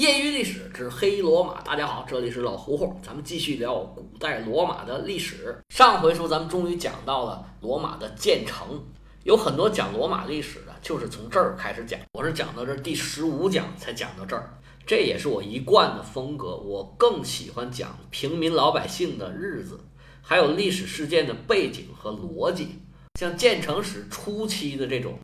业余历史之黑罗马，大家好，这里是老胡胡，咱们继续聊古代罗马的历史。上回书咱们终于讲到了罗马的建成，有很多讲罗马历史的，就是从这儿开始讲。我是讲到这第十五讲才讲到这儿，这也是我一贯的风格。我更喜欢讲平民老百姓的日子，还有历史事件的背景和逻辑。像建成史初期的这种。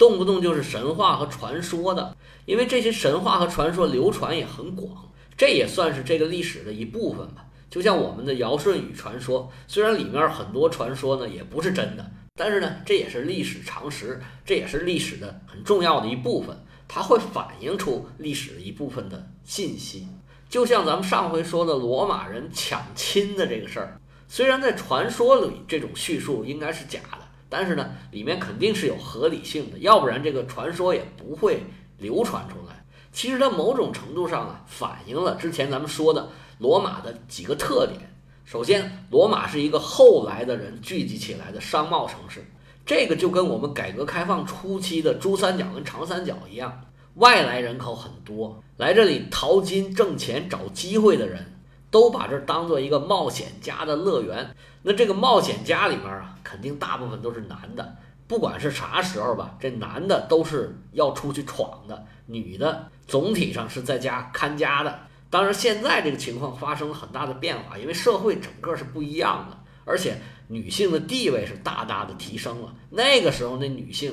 动不动就是神话和传说的，因为这些神话和传说流传也很广，这也算是这个历史的一部分吧。就像我们的尧舜禹传说，虽然里面很多传说呢也不是真的，但是呢这也是历史常识，这也是历史的很重要的一部分，它会反映出历史的一部分的信息。就像咱们上回说的罗马人抢亲的这个事儿，虽然在传说里这种叙述应该是假的。但是呢，里面肯定是有合理性的，要不然这个传说也不会流传出来。其实它某种程度上啊，反映了之前咱们说的罗马的几个特点。首先，罗马是一个后来的人聚集起来的商贸城市，这个就跟我们改革开放初期的珠三角跟长三角一样，外来人口很多，来这里淘金、挣钱、找机会的人。都把这当做一个冒险家的乐园，那这个冒险家里面啊，肯定大部分都是男的。不管是啥时候吧，这男的都是要出去闯的，女的总体上是在家看家的。当然，现在这个情况发生了很大的变化，因为社会整个是不一样的，而且女性的地位是大大的提升了。那个时候，那女性。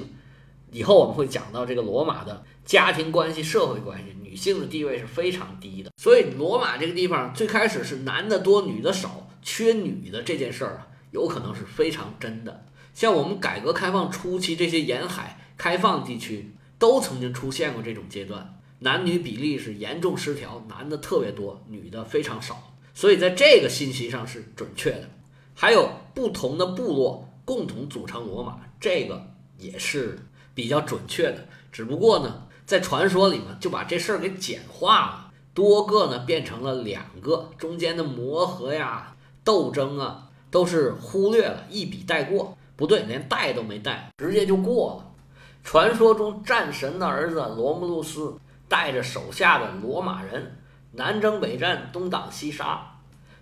以后我们会讲到这个罗马的家庭关系、社会关系，女性的地位是非常低的。所以罗马这个地方最开始是男的多、女的少，缺女的这件事儿啊，有可能是非常真的。像我们改革开放初期这些沿海开放地区，都曾经出现过这种阶段，男女比例是严重失调，男的特别多，女的非常少。所以在这个信息上是准确的。还有不同的部落共同组成罗马，这个也是。比较准确的，只不过呢，在传说里面就把这事儿给简化了，多个呢变成了两个，中间的磨合呀、斗争啊，都是忽略了，一笔带过。不对，连带都没带，直接就过了。传说中战神的儿子罗慕路斯带着手下的罗马人南征北战，东挡西杀，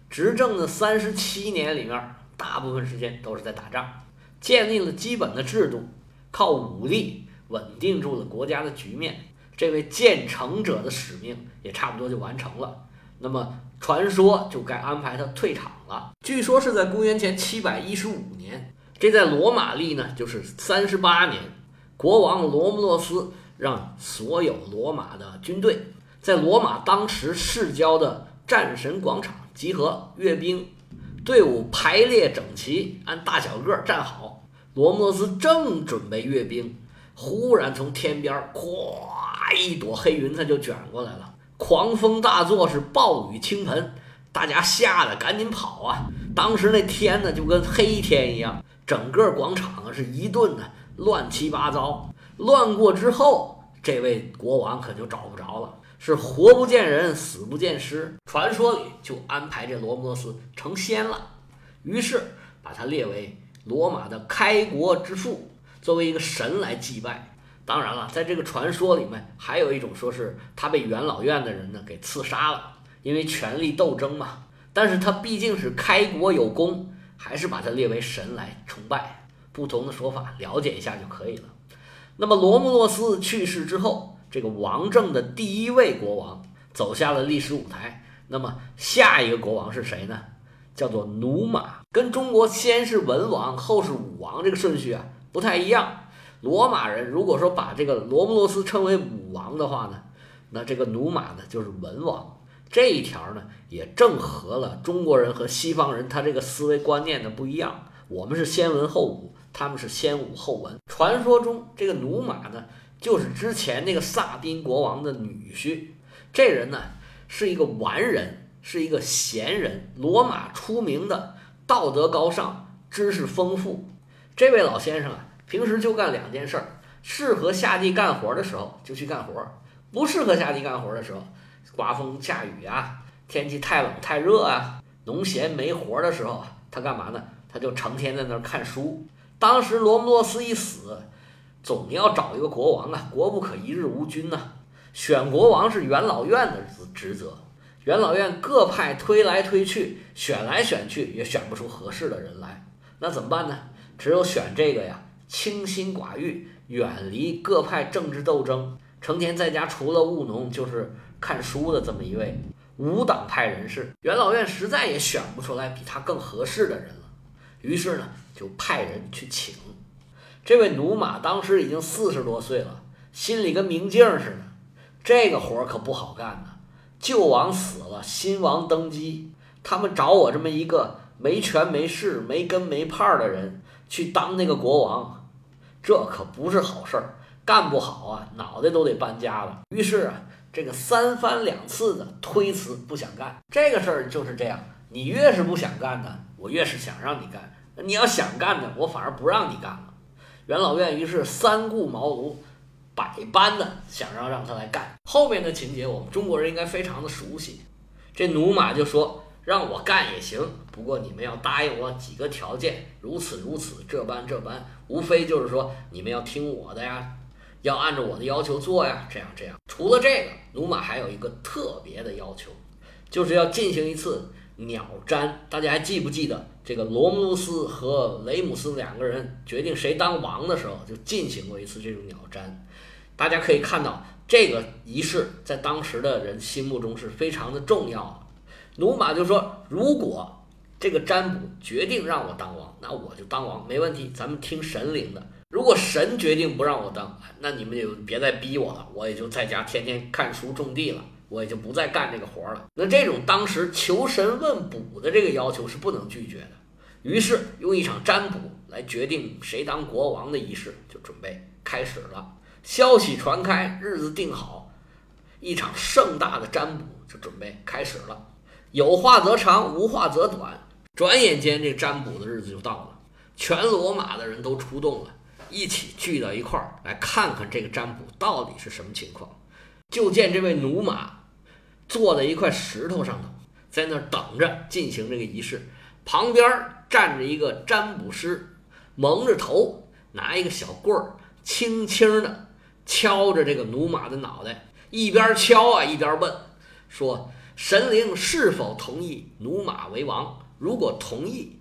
执政的三十七年里面，大部分时间都是在打仗，建立了基本的制度。靠武力稳定住了国家的局面，这位建成者的使命也差不多就完成了。那么传说就该安排他退场了。据说是在公元前七百一十五年，这在罗马历呢就是三十八年。国王罗姆诺斯让所有罗马的军队在罗马当时市郊的战神广场集合，阅兵，队伍排列整齐，按大小个站好。罗姆洛斯正准备阅兵，忽然从天边儿咵一朵黑云，他就卷过来了，狂风大作，是暴雨倾盆，大家吓得赶紧跑啊！当时那天呢，就跟黑天一样，整个广场啊是一顿的乱七八糟。乱过之后，这位国王可就找不着了，是活不见人，死不见尸。传说里就安排这罗莫斯成仙了，于是把他列为。罗马的开国之父作为一个神来祭拜，当然了，在这个传说里面，还有一种说是他被元老院的人呢给刺杀了，因为权力斗争嘛。但是他毕竟是开国有功，还是把他列为神来崇拜。不同的说法，了解一下就可以了。那么罗慕洛斯去世之后，这个王政的第一位国王走下了历史舞台。那么下一个国王是谁呢？叫做努马，跟中国先是文王后是武王这个顺序啊不太一样。罗马人如果说把这个罗慕罗斯称为武王的话呢，那这个努马呢就是文王。这一条呢也正合了中国人和西方人他这个思维观念的不一样。我们是先文后武，他们是先武后文。传说中这个努马呢就是之前那个萨宾国王的女婿。这人呢是一个完人。是一个贤人，罗马出名的道德高尚、知识丰富。这位老先生啊，平时就干两件事儿：适合下地干活的时候就去干活，不适合下地干活的时候，刮风下雨啊，天气太冷太热啊，农闲没活的时候，他干嘛呢？他就成天在那儿看书。当时罗姆洛斯一死，总要找一个国王啊，国不可一日无君呐。选国王是元老院的职职责，元老院各派推来推去，选来选去也选不出合适的人来，那怎么办呢？只有选这个呀，清心寡欲，远离各派政治斗争，成天在家除了务农就是看书的这么一位无党派人士。元老院实在也选不出来比他更合适的人了，于是呢，就派人去请。这位努马当时已经四十多岁了，心里跟明镜似的。这个活儿可不好干呐！旧王死了，新王登基，他们找我这么一个没权没势、没根没派的人去当那个国王，这可不是好事儿，干不好啊，脑袋都得搬家了。于是啊，这个三番两次的推辞，不想干这个事儿就是这样。你越是不想干的，我越是想让你干；你要想干的，我反而不让你干了。元老院于是三顾茅庐，百般的想要让他来干。后面的情节我们中国人应该非常的熟悉。这努马就说：“让我干也行，不过你们要答应我几个条件，如此如此，这般这般，无非就是说你们要听我的呀，要按照我的要求做呀，这样这样。除了这个，努马还有一个特别的要求，就是要进行一次鸟瞻。大家还记不记得？”这个罗姆路斯和雷姆斯两个人决定谁当王的时候，就进行过一次这种鸟占。大家可以看到，这个仪式在当时的人心目中是非常的重要。努马就说：“如果这个占卜决定让我当王，那我就当王，没问题。咱们听神灵的。如果神决定不让我当，那你们就别再逼我了，我也就在家天天看书种地了。”我也就不再干这个活了。那这种当时求神问卜的这个要求是不能拒绝的。于是用一场占卜来决定谁当国王的仪式就准备开始了。消息传开，日子定好，一场盛大的占卜就准备开始了。有话则长，无话则短。转眼间，这占卜的日子就到了。全罗马的人都出动了，一起聚到一块儿来看看这个占卜到底是什么情况。就见这位努马坐在一块石头上头，在那儿等着进行这个仪式。旁边站着一个占卜师，蒙着头，拿一个小棍儿，轻轻地敲着这个努马的脑袋，一边敲啊一边问，说：“神灵是否同意努马为王？如果同意，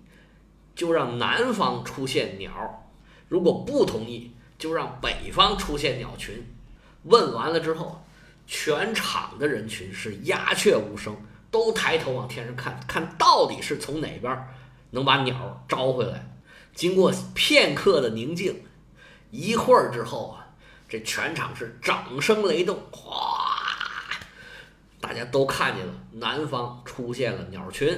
就让南方出现鸟；如果不同意，就让北方出现鸟群。”问完了之后。全场的人群是鸦雀无声，都抬头往天上看，看到底是从哪边能把鸟招回来。经过片刻的宁静，一会儿之后啊，这全场是掌声雷动，哗，大家都看见了南方出现了鸟群。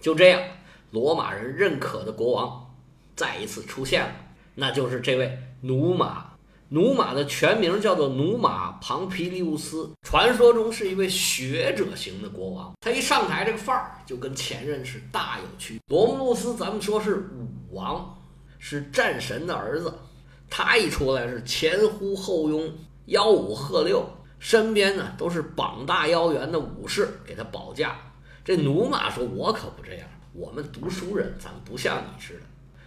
就这样，罗马人认可的国王再一次出现了，那就是这位努马。努马的全名叫做努马庞皮利乌斯，传说中是一位学者型的国王。他一上台，这个范儿就跟前任是大有区别。罗慕路斯，咱们说是武王，是战神的儿子，他一出来是前呼后拥，吆五喝六，身边呢都是膀大腰圆的武士给他保驾。这努马说：“我可不这样，我们读书人，咱不像你似的。”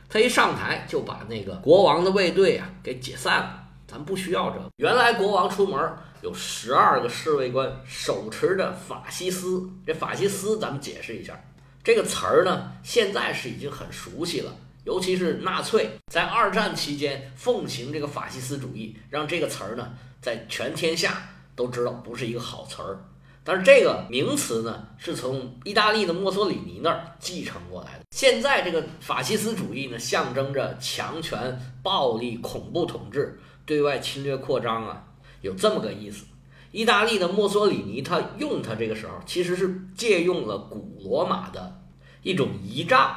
他一上台就把那个国王的卫队啊给解散了。咱不需要这。原来国王出门有十二个侍卫官手持着法西斯。这法西斯，咱们解释一下这个词儿呢，现在是已经很熟悉了。尤其是纳粹在二战期间奉行这个法西斯主义，让这个词儿呢在全天下都知道不是一个好词儿。但是这个名词呢，是从意大利的墨索里尼那儿继承过来的。现在这个法西斯主义呢，象征着强权、暴力、恐怖统治。对外侵略扩张啊，有这么个意思。意大利的墨索里尼他用它这个时候，其实是借用了古罗马的一种仪仗。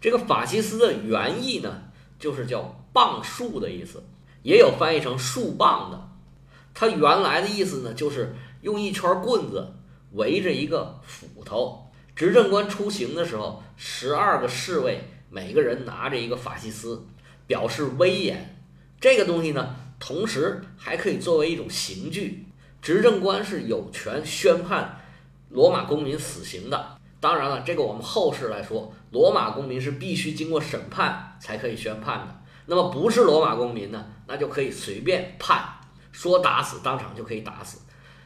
这个法西斯的原意呢，就是叫棒树的意思，也有翻译成树棒的。它原来的意思呢，就是用一圈棍子围着一个斧头，执政官出行的时候，十二个侍卫每个人拿着一个法西斯，表示威严。这个东西呢。同时还可以作为一种刑具，执政官是有权宣判罗马公民死刑的。当然了，这个我们后世来说，罗马公民是必须经过审判才可以宣判的。那么不是罗马公民呢，那就可以随便判，说打死当场就可以打死。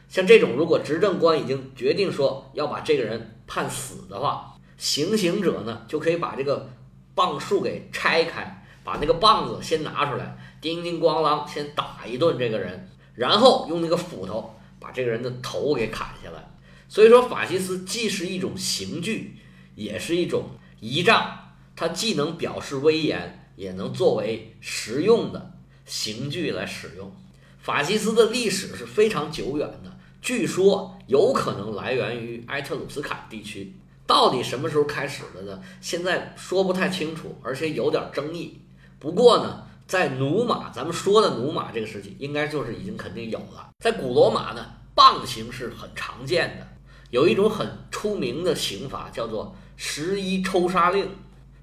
像这种，如果执政官已经决定说要把这个人判死的话，行刑者呢就可以把这个棒树给拆开，把那个棒子先拿出来，叮叮咣啷先打一顿这个人，然后用那个斧头把这个人的头给砍下来。所以说，法西斯既是一种刑具，也是一种仪仗，它既能表示威严，也能作为实用的刑具来使用。法西斯的历史是非常久远的。据说有可能来源于埃特鲁斯坎地区，到底什么时候开始的呢？现在说不太清楚，而且有点争议。不过呢，在努马，咱们说的努马这个时期，应该就是已经肯定有了。在古罗马呢，棒刑是很常见的，有一种很出名的刑罚叫做十一抽杀令，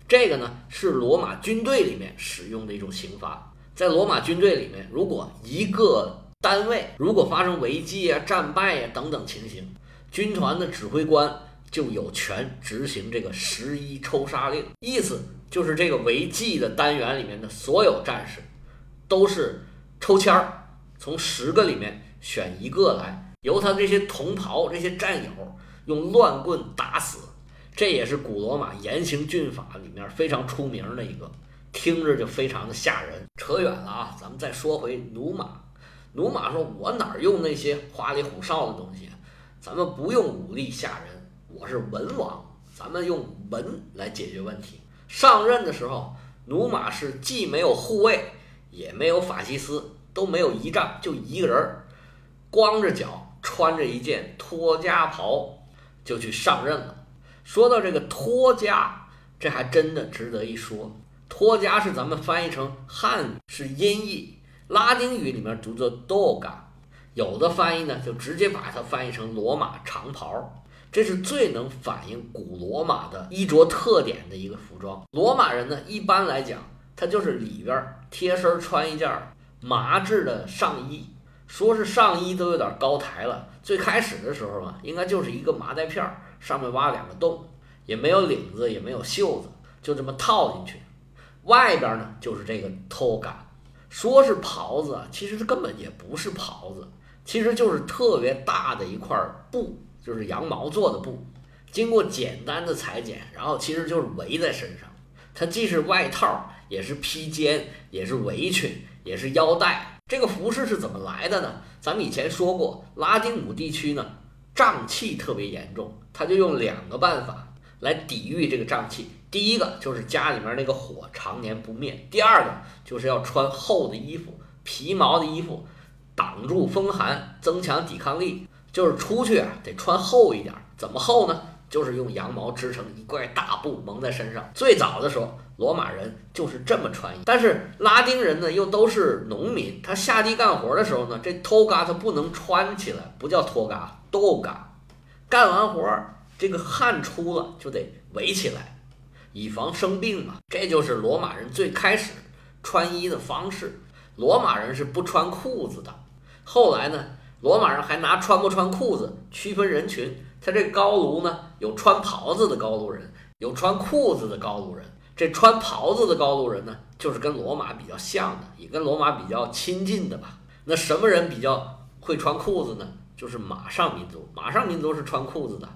这个呢是罗马军队里面使用的一种刑罚。在罗马军队里面，如果一个单位如果发生违纪啊、战败呀等等情形，军团的指挥官就有权执行这个十一抽杀令。意思就是这个违纪的单元里面的所有战士都是抽签儿，从十个里面选一个来，由他这些同袍、这些战友用乱棍打死。这也是古罗马严刑峻法里面非常出名的一个，听着就非常的吓人。扯远了啊，咱们再说回努马。努马说：“我哪用那些花里胡哨的东西？咱们不用武力吓人，我是文王，咱们用文来解决问题。”上任的时候，努马是既没有护卫，也没有法西斯，都没有仪仗，就一个人儿，光着脚，穿着一件托家袍，就去上任了。说到这个托家，这还真的值得一说。托家是咱们翻译成汉语是音译。拉丁语里面读作 doga，有的翻译呢就直接把它翻译成罗马长袍，这是最能反映古罗马的衣着特点的一个服装。罗马人呢一般来讲，他就是里边贴身穿一件麻质的上衣，说是上衣都有点高抬了。最开始的时候嘛，应该就是一个麻袋片儿，上面挖两个洞，也没有领子，也没有袖子，就这么套进去。外边呢就是这个 toga。说是袍子，其实它根本也不是袍子，其实就是特别大的一块布，就是羊毛做的布，经过简单的裁剪，然后其实就是围在身上。它既是外套，也是披肩，也是围裙，也是腰带。这个服饰是怎么来的呢？咱们以前说过，拉丁姆地区呢瘴气特别严重，他就用两个办法来抵御这个瘴气。第一个就是家里面那个火常年不灭，第二个就是要穿厚的衣服，皮毛的衣服，挡住风寒，增强抵抗力。就是出去啊，得穿厚一点。怎么厚呢？就是用羊毛织成一块大布蒙在身上。最早的时候，罗马人就是这么穿衣。但是拉丁人呢，又都是农民，他下地干活的时候呢，这托嘎他不能穿起来，不叫托嘎，豆嘎。干完活，这个汗出了就得围起来。以防生病嘛，这就是罗马人最开始穿衣的方式。罗马人是不穿裤子的。后来呢，罗马人还拿穿不穿裤子区分人群。他这高卢呢，有穿袍子的高卢人，有穿裤子的高卢人。这穿袍子的高卢人呢，就是跟罗马比较像的，也跟罗马比较亲近的吧。那什么人比较会穿裤子呢？就是马上民族。马上民族是穿裤子的。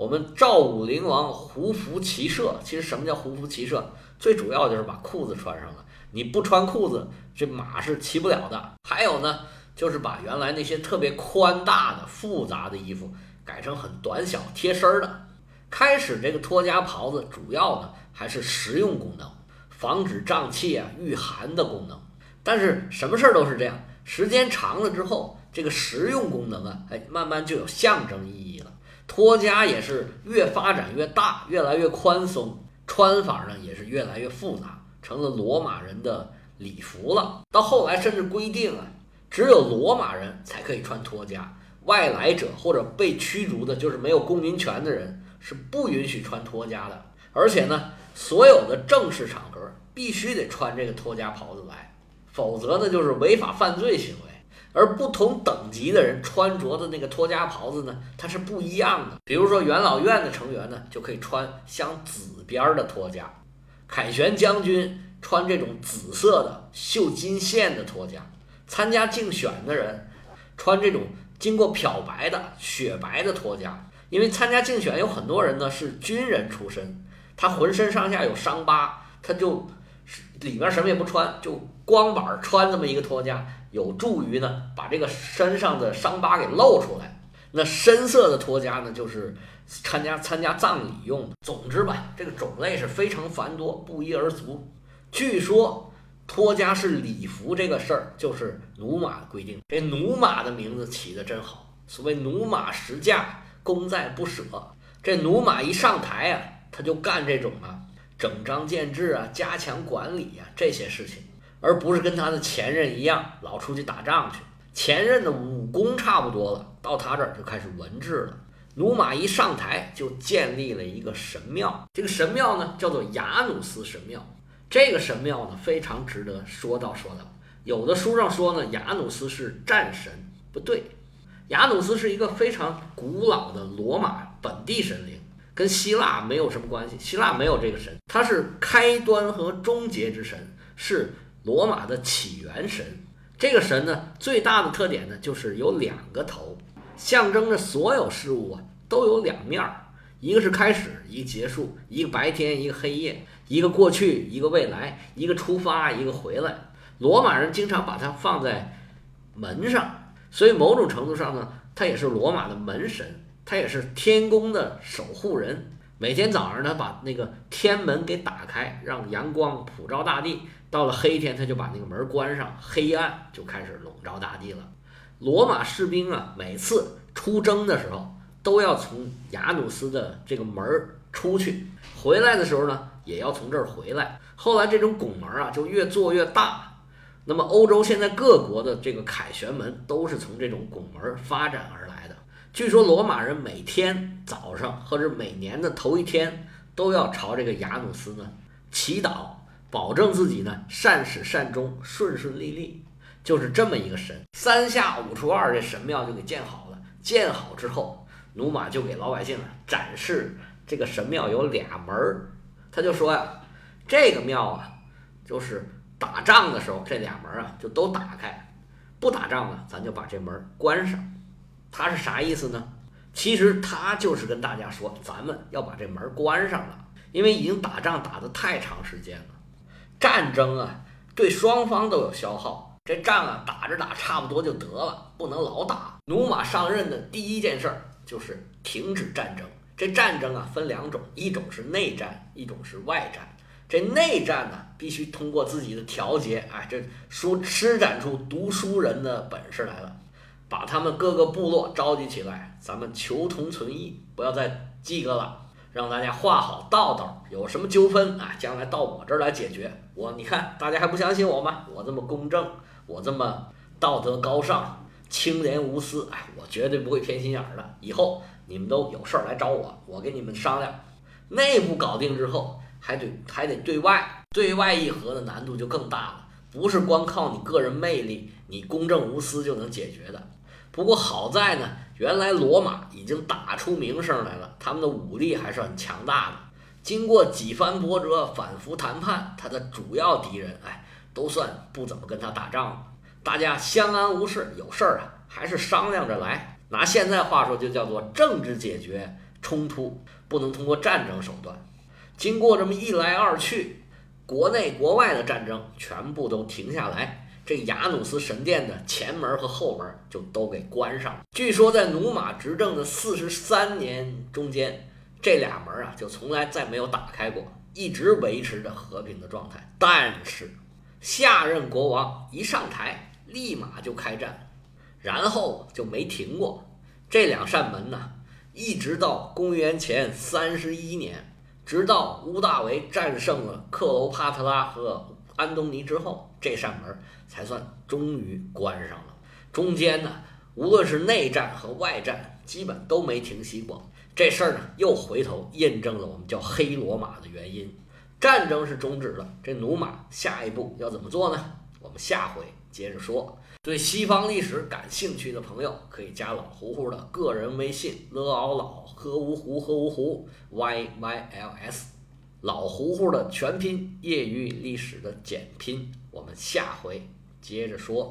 我们赵武灵王胡服骑射，其实什么叫胡服骑射？最主要就是把裤子穿上了。你不穿裤子，这马是骑不了的。还有呢，就是把原来那些特别宽大的、复杂的衣服改成很短小、贴身的。开始这个脱家袍子主要呢还是实用功能，防止胀气啊、御寒的功能。但是什么事儿都是这样，时间长了之后，这个实用功能啊，哎，慢慢就有象征意义了。托家也是越发展越大，越来越宽松，穿法呢也是越来越复杂，成了罗马人的礼服了。到后来甚至规定啊，只有罗马人才可以穿托家，外来者或者被驱逐的，就是没有公民权的人是不允许穿托家的。而且呢，所有的正式场合必须得穿这个托家袍子来，否则呢就是违法犯罪行为。而不同等级的人穿着的那个托家袍子呢，它是不一样的。比如说元老院的成员呢，就可以穿镶紫边的托家；凯旋将军穿这种紫色的绣金线的托家；参加竞选的人穿这种经过漂白的雪白的托家。因为参加竞选有很多人呢是军人出身，他浑身上下有伤疤，他就里面什么也不穿，就光板穿这么一个托家，有助于呢把这个身上的伤疤给露出来。那深色的托家呢，就是参加参加葬礼用的。总之吧，这个种类是非常繁多，不一而足。据说托家是礼服这个事儿，就是奴马规定。这奴马的名字起的真好，所谓奴马十驾。功在不舍，这奴马一上台啊，他就干这种啊，整章建制啊，加强管理啊这些事情，而不是跟他的前任一样老出去打仗去。前任的武功差不多了，到他这儿就开始文治了。努马一上台就建立了一个神庙，这个神庙呢叫做雅努斯神庙。这个神庙呢非常值得说道说道。有的书上说呢，雅努斯是战神，不对。雅努斯是一个非常古老的罗马本地神灵，跟希腊没有什么关系。希腊没有这个神，他是开端和终结之神，是罗马的起源神。这个神呢，最大的特点呢，就是有两个头，象征着所有事物啊都有两面儿，一个是开始，一个结束，一个白天，一个黑夜，一个过去，一个未来，一个出发，一个回来。罗马人经常把它放在门上。所以某种程度上呢，他也是罗马的门神，他也是天宫的守护人。每天早上呢，把那个天门给打开，让阳光普照大地。到了黑天，他就把那个门关上，黑暗就开始笼罩大地了。罗马士兵啊，每次出征的时候，都要从雅努斯的这个门出去，回来的时候呢，也要从这儿回来。后来这种拱门啊，就越做越大。那么，欧洲现在各国的这个凯旋门都是从这种拱门发展而来的。据说罗马人每天早上或者每年的头一天都要朝这个雅努斯呢祈祷，保证自己呢善始善终、顺顺利利。就是这么一个神。三下五除二，这神庙就给建好了。建好之后，努马就给老百姓啊展示这个神庙有俩门儿。他就说呀，这个庙啊，就是。打仗的时候，这俩门啊就都打开；不打仗呢，咱就把这门关上。他是啥意思呢？其实他就是跟大家说，咱们要把这门关上了，因为已经打仗打得太长时间了。战争啊，对双方都有消耗。这仗啊，打着打差不多就得了，不能老打。努马上任的第一件事儿就是停止战争。这战争啊，分两种，一种是内战，一种是外战。这内战呢，必须通过自己的调节，哎，这书施展出读书人的本事来了，把他们各个部落召集起来，咱们求同存异，不要再记个了，让大家画好道道，有什么纠纷啊，将来到我这儿来解决。我你看，大家还不相信我吗？我这么公正，我这么道德高尚、清廉无私，哎，我绝对不会偏心眼儿的。以后你们都有事儿来找我，我跟你们商量，内部搞定之后。还得还得对外，对外议和的难度就更大了，不是光靠你个人魅力、你公正无私就能解决的。不过好在呢，原来罗马已经打出名声来了，他们的武力还是很强大的。经过几番波折、反复谈判，他的主要敌人，哎，都算不怎么跟他打仗了，大家相安无事。有事儿啊，还是商量着来。拿现在话说，就叫做政治解决冲突，不能通过战争手段。经过这么一来二去，国内国外的战争全部都停下来，这雅努斯神殿的前门和后门就都给关上了。据说在努马执政的四十三年中间，这俩门啊就从来再没有打开过，一直维持着和平的状态。但是下任国王一上台，立马就开战，然后就没停过。这两扇门呢，一直到公元前三十一年。直到屋大维战胜了克罗帕特拉和安东尼之后，这扇门才算终于关上了。中间呢，无论是内战和外战，基本都没停息过。这事儿呢，又回头印证了我们叫黑罗马的原因。战争是终止了，这努马下一步要怎么做呢？我们下回接着说。对西方历史感兴趣的朋友，可以加老胡胡的个人微信：l 嗷老喝芜湖喝芜湖 y y l s，老胡胡的全拼，业余历史的简拼。我们下回接着说。